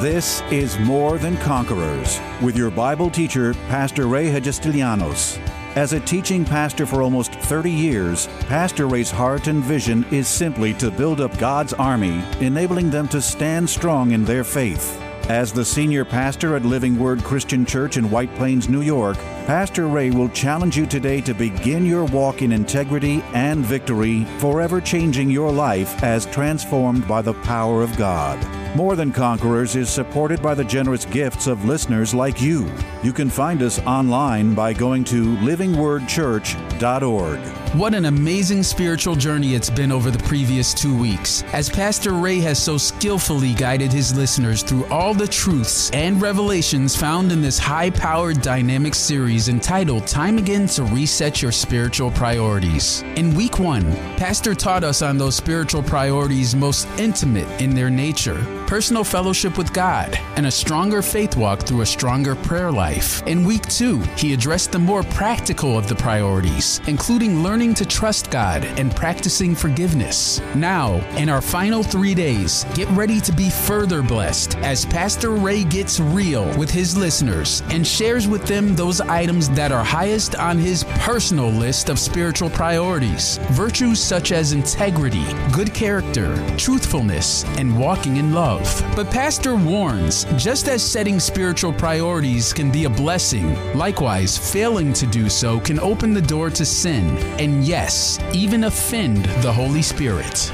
This is More Than Conquerors with your Bible teacher, Pastor Ray Hagestilianos. As a teaching pastor for almost 30 years, Pastor Ray's heart and vision is simply to build up God's army, enabling them to stand strong in their faith. As the senior pastor at Living Word Christian Church in White Plains, New York, Pastor Ray will challenge you today to begin your walk in integrity and victory, forever changing your life as transformed by the power of God. More Than Conquerors is supported by the generous gifts of listeners like you. You can find us online by going to livingwordchurch.org. What an amazing spiritual journey it's been over the previous two weeks, as Pastor Ray has so skillfully guided his listeners through all the truths and revelations found in this high powered dynamic series entitled Time Again to Reset Your Spiritual Priorities. In week one, Pastor taught us on those spiritual priorities most intimate in their nature personal fellowship with God, and a stronger faith walk through a stronger prayer life. In week two, he addressed the more practical of the priorities, including learning to trust God and practicing forgiveness. Now, in our final three days, get ready to be further blessed as Pastor Ray gets real with his listeners and shares with them those items that are highest on his personal list of spiritual priorities virtues such as integrity, good character, truthfulness, and walking in love. But Pastor warns just as setting spiritual priorities can be a blessing, likewise, failing to do so can open the door to sin, and yes, even offend the Holy Spirit.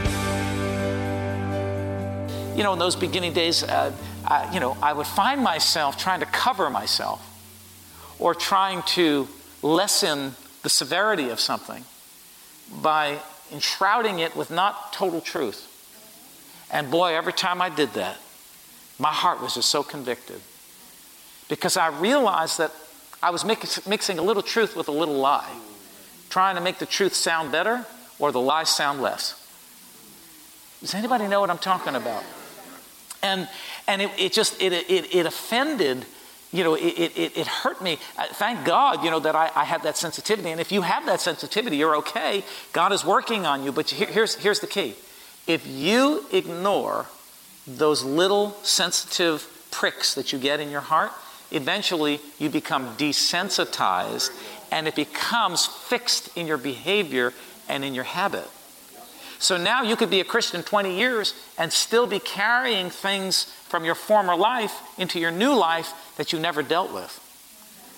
You know, in those beginning days, uh, I, you know, I would find myself trying to cover myself or trying to lessen the severity of something by enshrouding it with not total truth. And boy, every time I did that, my heart was just so convicted because I realized that I was mix, mixing a little truth with a little lie, trying to make the truth sound better or the lie sound less. Does anybody know what I'm talking about? And, and it, it just, it, it, it offended, you know, it, it, it hurt me. Uh, thank God, you know, that I, I have that sensitivity. And if you have that sensitivity, you're okay. God is working on you. But here, here's, here's the key. If you ignore those little sensitive pricks that you get in your heart, eventually you become desensitized and it becomes fixed in your behavior and in your habit. So now you could be a Christian 20 years and still be carrying things from your former life into your new life that you never dealt with.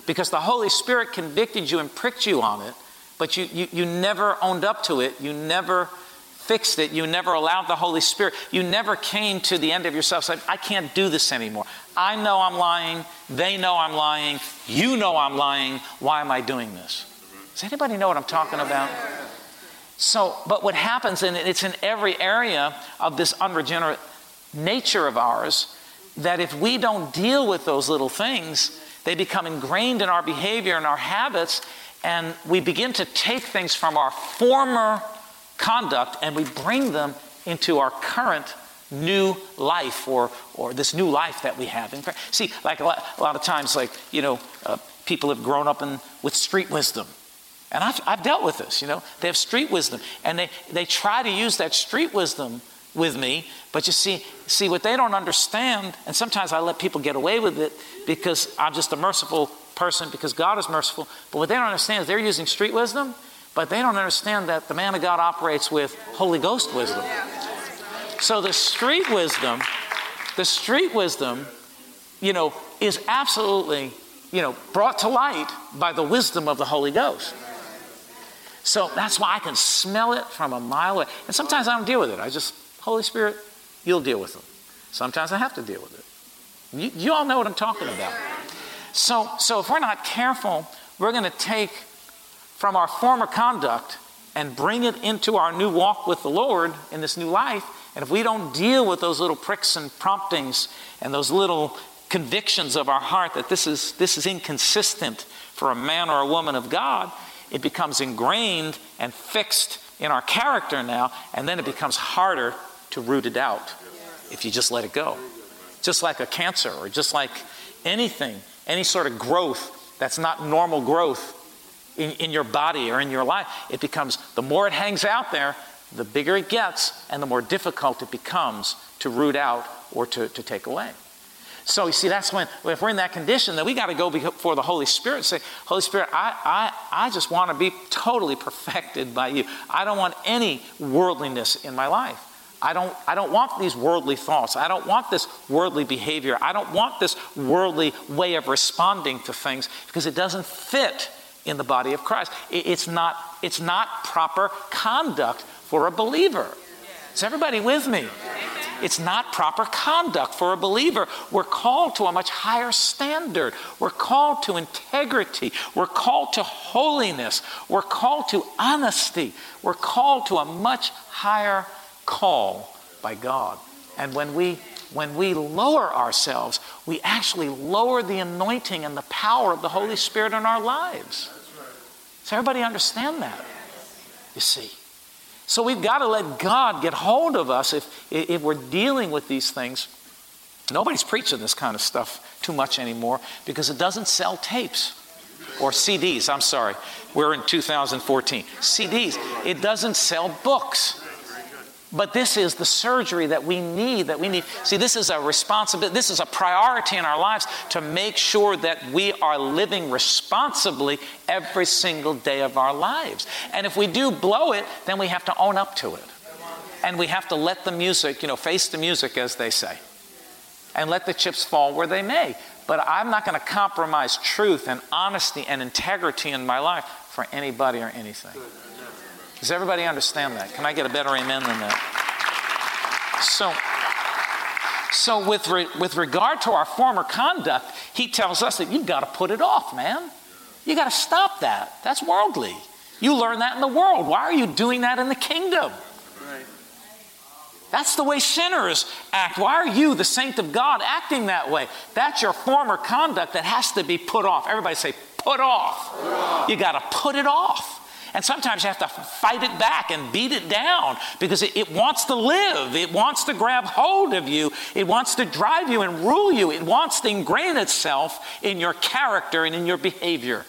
Because the Holy Spirit convicted you and pricked you on it, but you, you, you never owned up to it. You never fixed it. You never allowed the Holy Spirit. You never came to the end of yourself said, I can't do this anymore. I know I'm lying. They know I'm lying. You know I'm lying. Why am I doing this? Does anybody know what I'm talking about? So, but what happens, and it's in every area of this unregenerate nature of ours, that if we don't deal with those little things, they become ingrained in our behavior and our habits, and we begin to take things from our former conduct and we bring them into our current new life or, or this new life that we have. See, like a lot, a lot of times, like, you know, uh, people have grown up in, with street wisdom and I've, I've dealt with this, you know. They have street wisdom. And they, they try to use that street wisdom with me, but you see, see what they don't understand, and sometimes I let people get away with it because I'm just a merciful person because God is merciful. But what they don't understand is they're using street wisdom, but they don't understand that the man of God operates with Holy Ghost wisdom. So the street wisdom, the street wisdom, you know, is absolutely, you know, brought to light by the wisdom of the Holy Ghost. So that's why I can smell it from a mile away. And sometimes I don't deal with it. I just, Holy Spirit, you'll deal with them. Sometimes I have to deal with it. You, you all know what I'm talking about. So, so if we're not careful, we're going to take from our former conduct and bring it into our new walk with the Lord in this new life. And if we don't deal with those little pricks and promptings and those little convictions of our heart that this is, this is inconsistent for a man or a woman of God, it becomes ingrained and fixed in our character now, and then it becomes harder to root it out if you just let it go. Just like a cancer or just like anything, any sort of growth that's not normal growth in, in your body or in your life, it becomes the more it hangs out there, the bigger it gets, and the more difficult it becomes to root out or to, to take away. So you see, that's when if we're in that condition, then we got to go before the Holy Spirit and say, Holy Spirit, I, I, I just want to be totally perfected by you. I don't want any worldliness in my life. I don't, I don't want these worldly thoughts. I don't want this worldly behavior. I don't want this worldly way of responding to things because it doesn't fit in the body of Christ. It's not, it's not proper conduct for a believer. Is everybody with me? It's not proper conduct for a believer. We're called to a much higher standard. We're called to integrity. We're called to holiness. We're called to honesty. We're called to a much higher call by God. And when we when we lower ourselves, we actually lower the anointing and the power of the Holy Spirit in our lives. Does everybody understand that? You see. So we've got to let God get hold of us if, if we're dealing with these things. Nobody's preaching this kind of stuff too much anymore because it doesn't sell tapes or CDs. I'm sorry. We're in 2014. CDs. It doesn't sell books. But this is the surgery that we need, that we need. See, this is a responsibility, this is a priority in our lives to make sure that we are living responsibly every single day of our lives. And if we do blow it, then we have to own up to it. And we have to let the music, you know, face the music, as they say, and let the chips fall where they may. But I'm not going to compromise truth and honesty and integrity in my life for anybody or anything. Does everybody understand that? Can I get a better amen than that? So, so with, re, with regard to our former conduct, he tells us that you've got to put it off, man. You got to stop that. That's worldly. You learn that in the world. Why are you doing that in the kingdom? That's the way sinners act. Why are you, the saint of God, acting that way? That's your former conduct that has to be put off. Everybody say, put off. Put off. You got to put it off. And sometimes you have to fight it back and beat it down because it, it, wants to live. It wants to grab hold of you. It wants to drive you and rule you. It wants to ingrain itself in your character and in your behavior.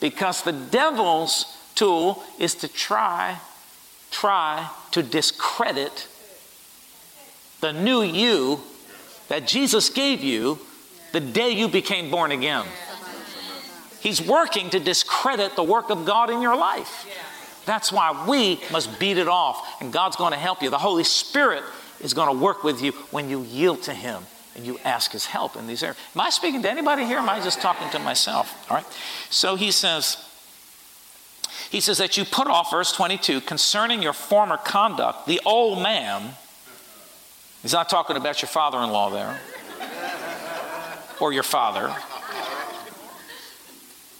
Because the devil's tool is to try, try to discredit the new you that Jesus gave you the day you became born again. He's working to discredit the work of God in your life. That's why we must beat it off, and God's going to help you. The Holy Spirit is going to work with you when you yield to Him and you ask His help in these areas. Am I speaking to anybody here? Am I just talking to myself? All right. So he says, he says that you put off, verse 22, concerning your former conduct, the old man. He's not talking about your father in law there or your father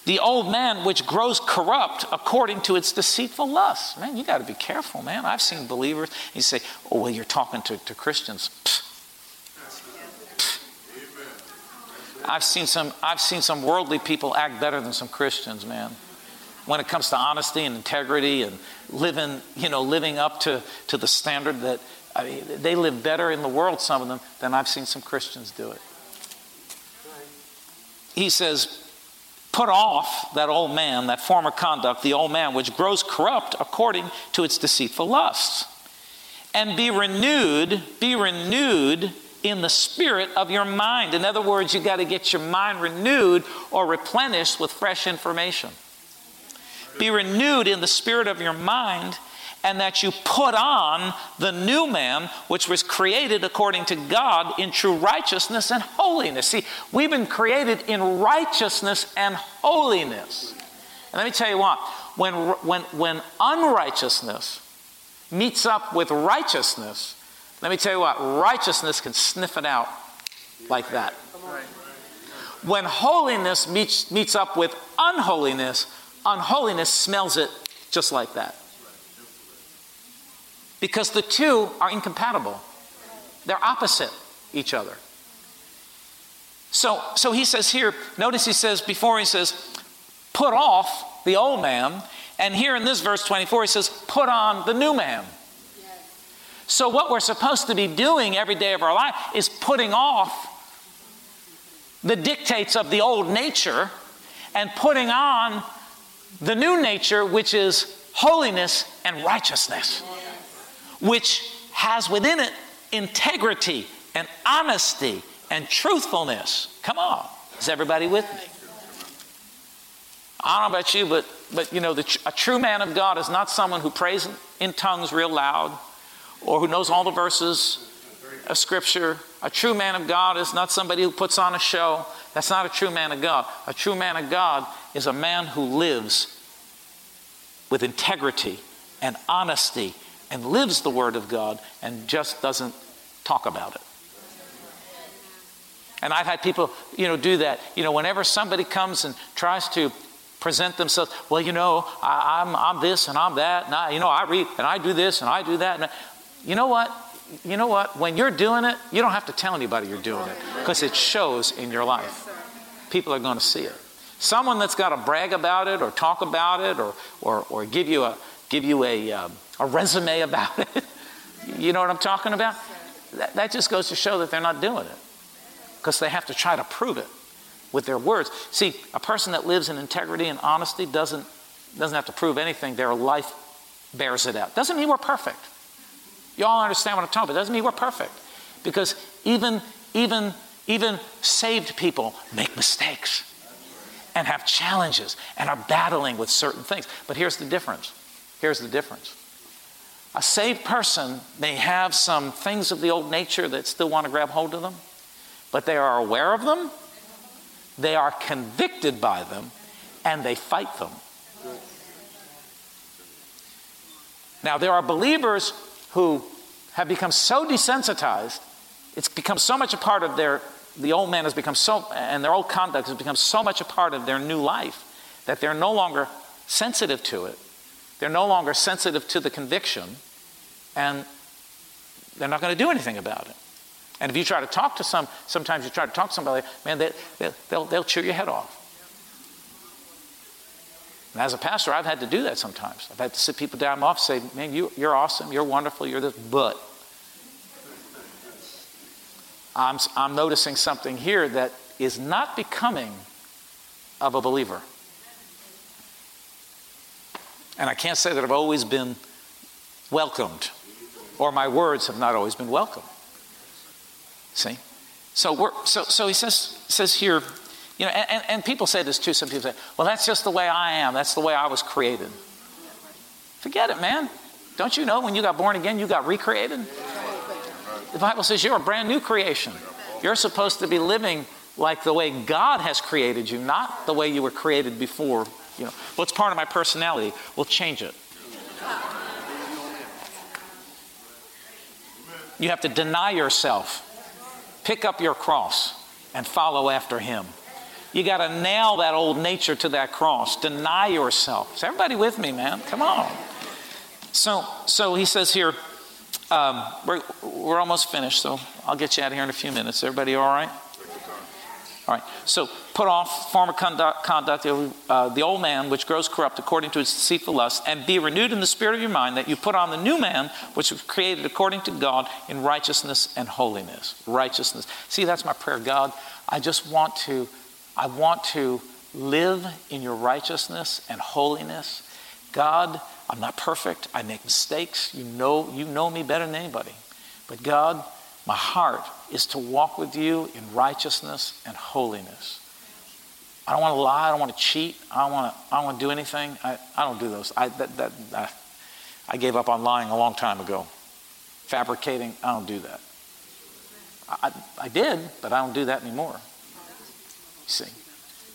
the old man which grows corrupt according to its deceitful lusts. Man, you got to be careful, man. I've seen believers, you say, oh, well, you're talking to, to Christians. Pfft. I've seen some I've seen some worldly people act better than some Christians, man. When it comes to honesty and integrity and living, you know, living up to, to the standard that I mean, they live better in the world, some of them, than I've seen some Christians do it. He says, Put off that old man, that former conduct, the old man which grows corrupt according to its deceitful lusts. And be renewed, be renewed in the spirit of your mind. In other words, you got to get your mind renewed or replenished with fresh information. Be renewed in the spirit of your mind and that you put on the new man, which was created according to God in true righteousness and holiness. See, we've been created in righteousness and holiness. And let me tell you what, when, when, when unrighteousness meets up with righteousness, let me tell you what, righteousness can sniff it out like that. When holiness meets, meets up with unholiness, unholiness smells it just like that because the two are incompatible. They're opposite each other. So, so he says here, notice he says before he says, put off the old man. And here in this verse 24, he says, put on the new man. So, what we're supposed to be doing every day of our life is putting off the dictates of the old nature and putting on the new nature, which is holiness and righteousness which has within it integrity and honesty and truthfulness. Come on. Is everybody with me? I don't know about you, but, but you know, the, a true man of God is not someone who prays in tongues real loud or who knows all the verses of Scripture. A true man of God is not somebody who puts on a show. That's not a true man of God. A true man of God is a man who lives with integrity and honesty and lives the Word of God and just doesn't talk about it. And I've had people, you know, do that. You know, whenever somebody comes and tries to present themselves, well, you know, I, am I'm, I'm this and I'm that, and I, you know, I read and I do this and I do that. And I, you know what? You know what? When you're doing it, you don't have to tell anybody you're doing it because it shows in your life. People are going to see it. Someone that's got to brag about it or talk about it or, or, or give you a, give you a, um, a resume about it. you know what I'm talking about? That, that just goes to show that they're not doing it because they have to try to prove it with their words. See, a person that lives in integrity and honesty doesn't, doesn't have to prove anything. Their life bears it out. Doesn't mean we're perfect. You all understand what I'm talking about. Doesn't mean we're perfect. Because even, even, even saved people make mistakes and have challenges and are battling with certain things. But here's the difference. Here's the difference. A saved person may have some things of the old nature that still want to grab hold of them, but they are aware of them, they are convicted by them, and they fight them. Now, there are believers who have become so desensitized, it's become so much a part of their the old man has become so, and their old conduct has become so much a part of their new life that they're no longer sensitive to it. They're no longer sensitive to the conviction, and they're not going to do anything about it. And if you try to talk to some, sometimes you try to talk to somebody, man, they, they, they'll, they'll chew your head off. And as a pastor, I've had to do that sometimes. I've had to sit people down off and say, man, you, you're awesome, you're wonderful, you're this, but I'm, I'm noticing something here that is not becoming of a believer. And I can't say that I've always been welcomed, or my words have not always been welcome. See? So, we're, so, so he says, says here, you know, and, and people say this too. Some people say, well, that's just the way I am. That's the way I was created. Forget it, man. Don't you know when you got born again, you got recreated? The Bible says you're a brand new creation. You're supposed to be living like the way God has created you, not the way you were created before. You know, what's part of my personality? We'll change it. You have to deny yourself, pick up your cross, and follow after Him. You got to nail that old nature to that cross. Deny yourself. Is everybody with me, man? Come on. So, so he says here, um, we're, we're almost finished, so I'll get you out of here in a few minutes. Everybody all right? All right. So put off former conduct, conduct uh, the old man, which grows corrupt according to its deceitful lust, and be renewed in the spirit of your mind, that you put on the new man, which was created according to God in righteousness and holiness. Righteousness. See, that's my prayer, God. I just want to, I want to live in your righteousness and holiness. God, I'm not perfect. I make mistakes. You know, you know me better than anybody. But God, my heart is to walk with you in righteousness and holiness. I don't want to lie. I don't want to cheat. I don't want to, I don't want to do anything. I, I don't do those. I, that, that, I, I gave up on lying a long time ago. Fabricating, I don't do that. I, I did, but I don't do that anymore. You see.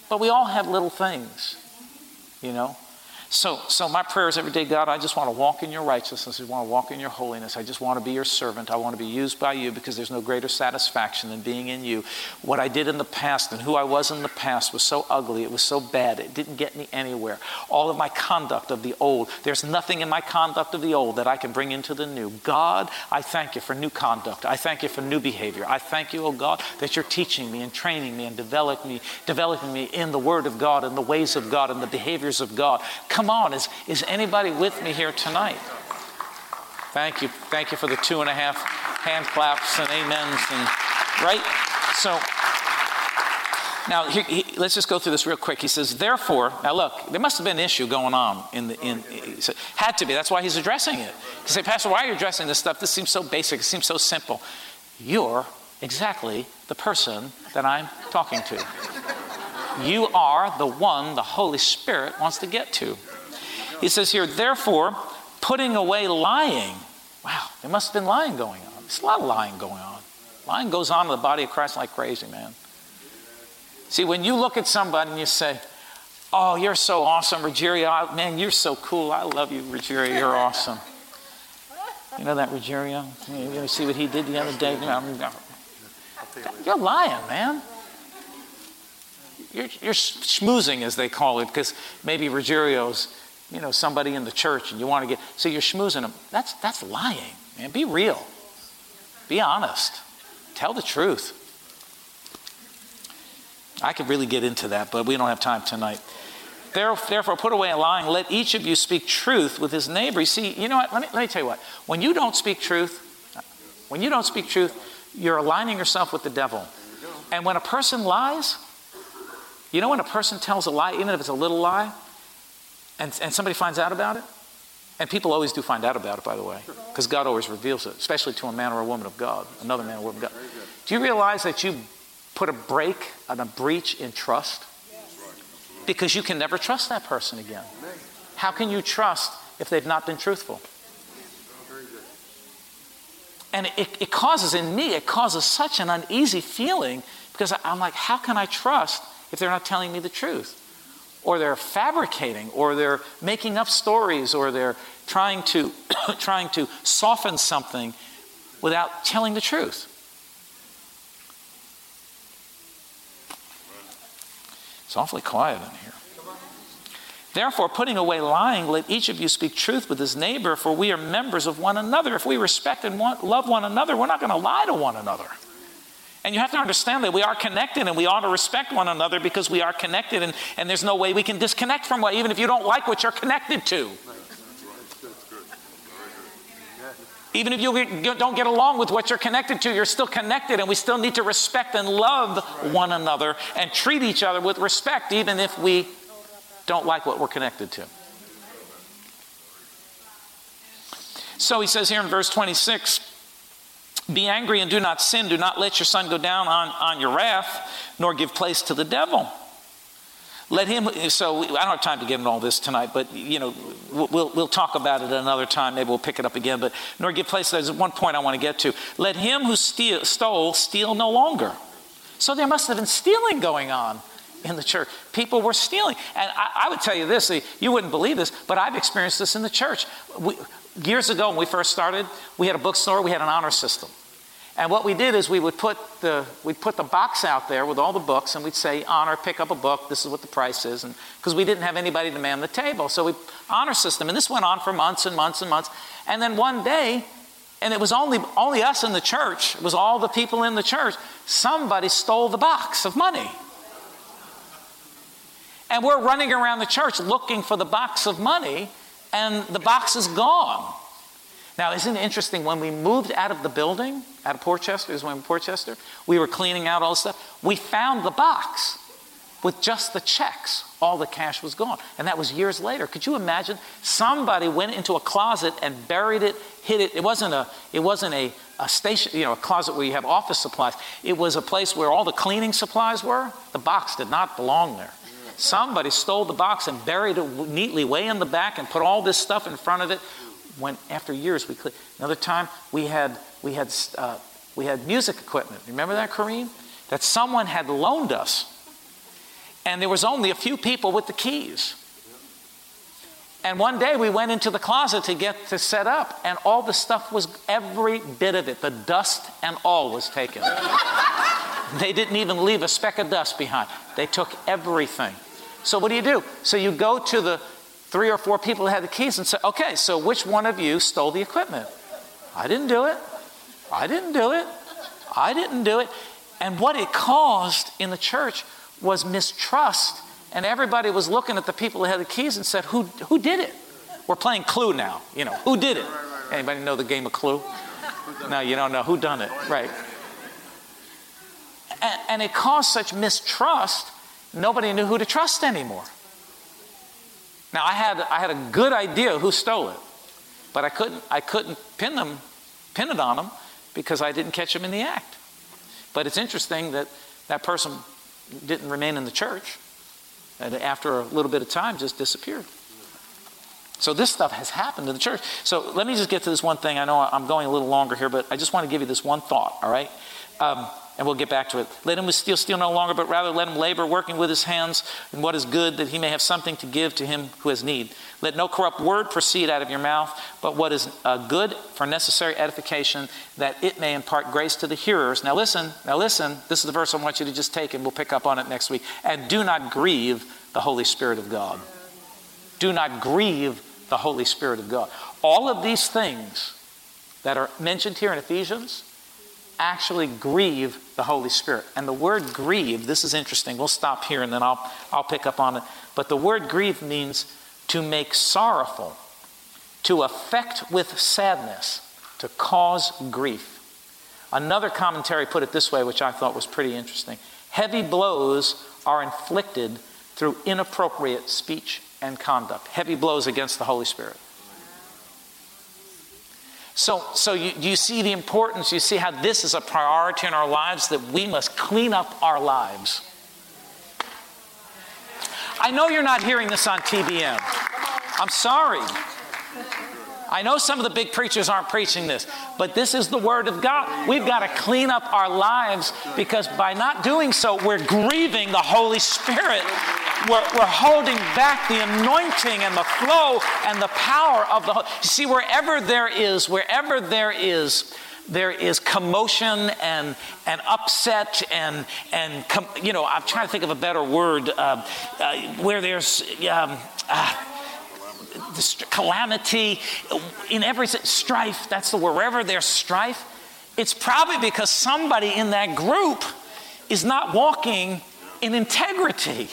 But we all have little things, you know. So, so my prayer is every day, God, I just want to walk in your righteousness. I want to walk in your holiness. I just want to be your servant. I want to be used by you because there's no greater satisfaction than being in you. What I did in the past and who I was in the past was so ugly. It was so bad. It didn't get me anywhere. All of my conduct of the old, there's nothing in my conduct of the old that I can bring into the new. God, I thank you for new conduct. I thank you for new behavior. I thank you, oh God, that you're teaching me and training me and developing me, developing me in the Word of God and the ways of God and the behaviors of God. Come on, is, is anybody with me here tonight? Thank you. Thank you for the two and a half hand claps and amens and right? So now he, he, let's just go through this real quick. He says, therefore, now look, there must have been an issue going on in the in had to be. That's why he's addressing it. He say, Pastor, why are you addressing this stuff? This seems so basic, it seems so simple. You're exactly the person that I'm talking to. You are the one the Holy Spirit wants to get to. He says here, therefore, putting away lying. Wow, there must have been lying going on. There's a lot of lying going on. Lying goes on in the body of Christ like crazy, man. See, when you look at somebody and you say, Oh, you're so awesome, Rogerio. Man, you're so cool. I love you, Rogerio. You're awesome. You know that Rogerio? You see what he did the other day? You're lying, man. You're, you're schmoozing, as they call it, because maybe Rogerio's, you know, somebody in the church and you want to get, so you're schmoozing them. That's, that's lying, man. Be real. Be honest. Tell the truth. I could really get into that, but we don't have time tonight. Therefore, put away a lying. Let each of you speak truth with his neighbor. You see, you know what? Let me, let me tell you what. When you don't speak truth, when you don't speak truth, you're aligning yourself with the devil. And when a person lies, you know when a person tells a lie, even if it's a little lie, and, and somebody finds out about it? And people always do find out about it, by the way, because God always reveals it, especially to a man or a woman of God, another man or woman of God. Do you realize that you put a break and a breach in trust? Because you can never trust that person again. How can you trust if they've not been truthful? And it, it causes, in me, it causes such an uneasy feeling because I'm like, how can I trust if they're not telling me the truth? Or they're fabricating, or they're making up stories, or they're trying to, trying to soften something without telling the truth. It's awfully quiet in here. Therefore, putting away lying, let each of you speak truth with his neighbor, for we are members of one another. If we respect and want, love one another, we're not going to lie to one another. And you have to understand that we are connected and we ought to respect one another because we are connected, and, and there's no way we can disconnect from what, even if you don't like what you're connected to. Even if you don't get along with what you're connected to, you're still connected, and we still need to respect and love one another and treat each other with respect, even if we don't like what we're connected to. So he says here in verse 26 Be angry and do not sin. Do not let your sun go down on, on your wrath, nor give place to the devil. Let him, so I don't have time to get into all this tonight, but you know, we'll, we'll talk about it another time. Maybe we'll pick it up again, but nor give place. There's one point I want to get to. Let him who steal, stole steal no longer. So there must have been stealing going on in the church. People were stealing. And I, I would tell you this, eh, you wouldn't believe this, but I've experienced this in the church. We, years ago, when we first started, we had a bookstore, we had an honor system. And what we did is we would put the we'd put the box out there with all the books, and we'd say, "Honor, pick up a book. This is what the price is." Because we didn't have anybody to man the table, so we honor system, and this went on for months and months and months. And then one day, and it was only only us in the church. It was all the people in the church. Somebody stole the box of money, and we're running around the church looking for the box of money, and the box is gone. Now, isn't it interesting? When we moved out of the building, out of Port Chester, is when Port Chester, we were cleaning out all the stuff. We found the box with just the checks. All the cash was gone. And that was years later. Could you imagine? Somebody went into a closet and buried it, hid it. It wasn't a, it wasn't a, a station, you know, a closet where you have office supplies. It was a place where all the cleaning supplies were. The box did not belong there. Somebody stole the box and buried it neatly way in the back and put all this stuff in front of it when after years we another time we had we had uh, we had music equipment. Remember that, Kareem? That someone had loaned us, and there was only a few people with the keys. And one day we went into the closet to get to set up, and all the stuff was every bit of it, the dust and all was taken. they didn't even leave a speck of dust behind. They took everything. So what do you do? So you go to the three or four people who had the keys and say, okay, so which one of you stole the equipment? I didn't do it. I didn't do it. I didn't do it. And what it caused in the church was mistrust. And everybody was looking at the people who had the keys and said, who, who did it? We're playing Clue now. You know, who did it? Anybody know the game of Clue? No, you don't know. Who done it? Right. And, and it caused such mistrust, nobody knew who to trust anymore. Now I had I had a good idea who stole it, but I couldn't I couldn't pin them pin it on them because I didn't catch them in the act. But it's interesting that that person didn't remain in the church and after a little bit of time just disappeared. So this stuff has happened in the church. So let me just get to this one thing. I know I'm going a little longer here, but I just want to give you this one thought, all right? Um, and we'll get back to it. Let him steal, steal no longer, but rather let him labor, working with his hands in what is good, that he may have something to give to him who has need. Let no corrupt word proceed out of your mouth, but what is uh, good for necessary edification, that it may impart grace to the hearers. Now listen, now listen. This is the verse I want you to just take, and we'll pick up on it next week. And do not grieve the Holy Spirit of God. Do not grieve the Holy Spirit of God. All of these things that are mentioned here in Ephesians actually grieve the Holy Spirit. And the word grieve, this is interesting. We'll stop here and then I'll, I'll pick up on it. But the word grieve means to make sorrowful, to affect with sadness, to cause grief. Another commentary put it this way, which I thought was pretty interesting. Heavy blows are inflicted through inappropriate speech and conduct. Heavy blows against the Holy Spirit. So, so you, you see the importance, you see how this is a priority in our lives that we must clean up our lives. I know you're not hearing this on TBN. I'm sorry. I know some of the big preachers aren't preaching this, but this is the Word of God. We've got to clean up our lives because by not doing so, we're grieving the Holy Spirit we're, we're holding back the anointing and the flow and the power of the. You see, wherever there is, wherever there is, there is commotion and, and upset and, and com, you know, I'm trying to think of a better word, uh, uh, where there's um, uh, calamity, in every strife, that's the word, wherever there's strife, it's probably because somebody in that group is not walking in integrity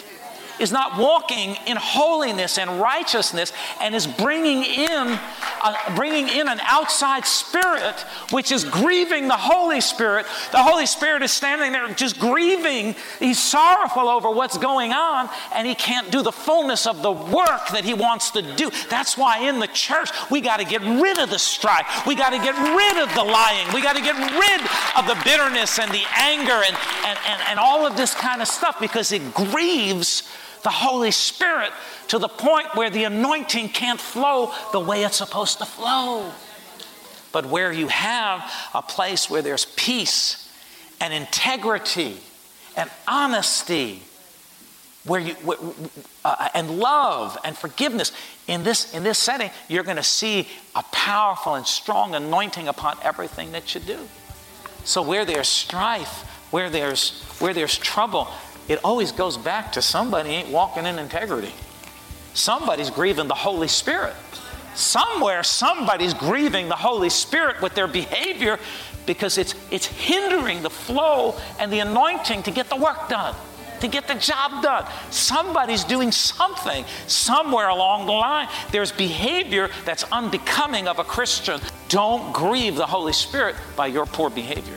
is not walking in holiness and righteousness and is bringing in uh, bringing in an outside spirit which is grieving the holy spirit. The holy spirit is standing there just grieving. He's sorrowful over what's going on and he can't do the fullness of the work that he wants to do. That's why in the church we got to get rid of the strife. We got to get rid of the lying. We got to get rid of the bitterness and the anger and, and, and, and all of this kind of stuff because it grieves the Holy Spirit to the point where the anointing can't flow the way it's supposed to flow. But where you have a place where there's peace and integrity and honesty, where you uh, and love and forgiveness in this in this setting, you're going to see a powerful and strong anointing upon everything that you do. So where there's strife, where there's where there's trouble, it always goes back to somebody ain't walking in integrity. Somebody's grieving the Holy Spirit. Somewhere, somebody's grieving the Holy Spirit with their behavior because it's, it's hindering the flow and the anointing to get the work done, to get the job done. Somebody's doing something somewhere along the line. There's behavior that's unbecoming of a Christian. Don't grieve the Holy Spirit by your poor behavior.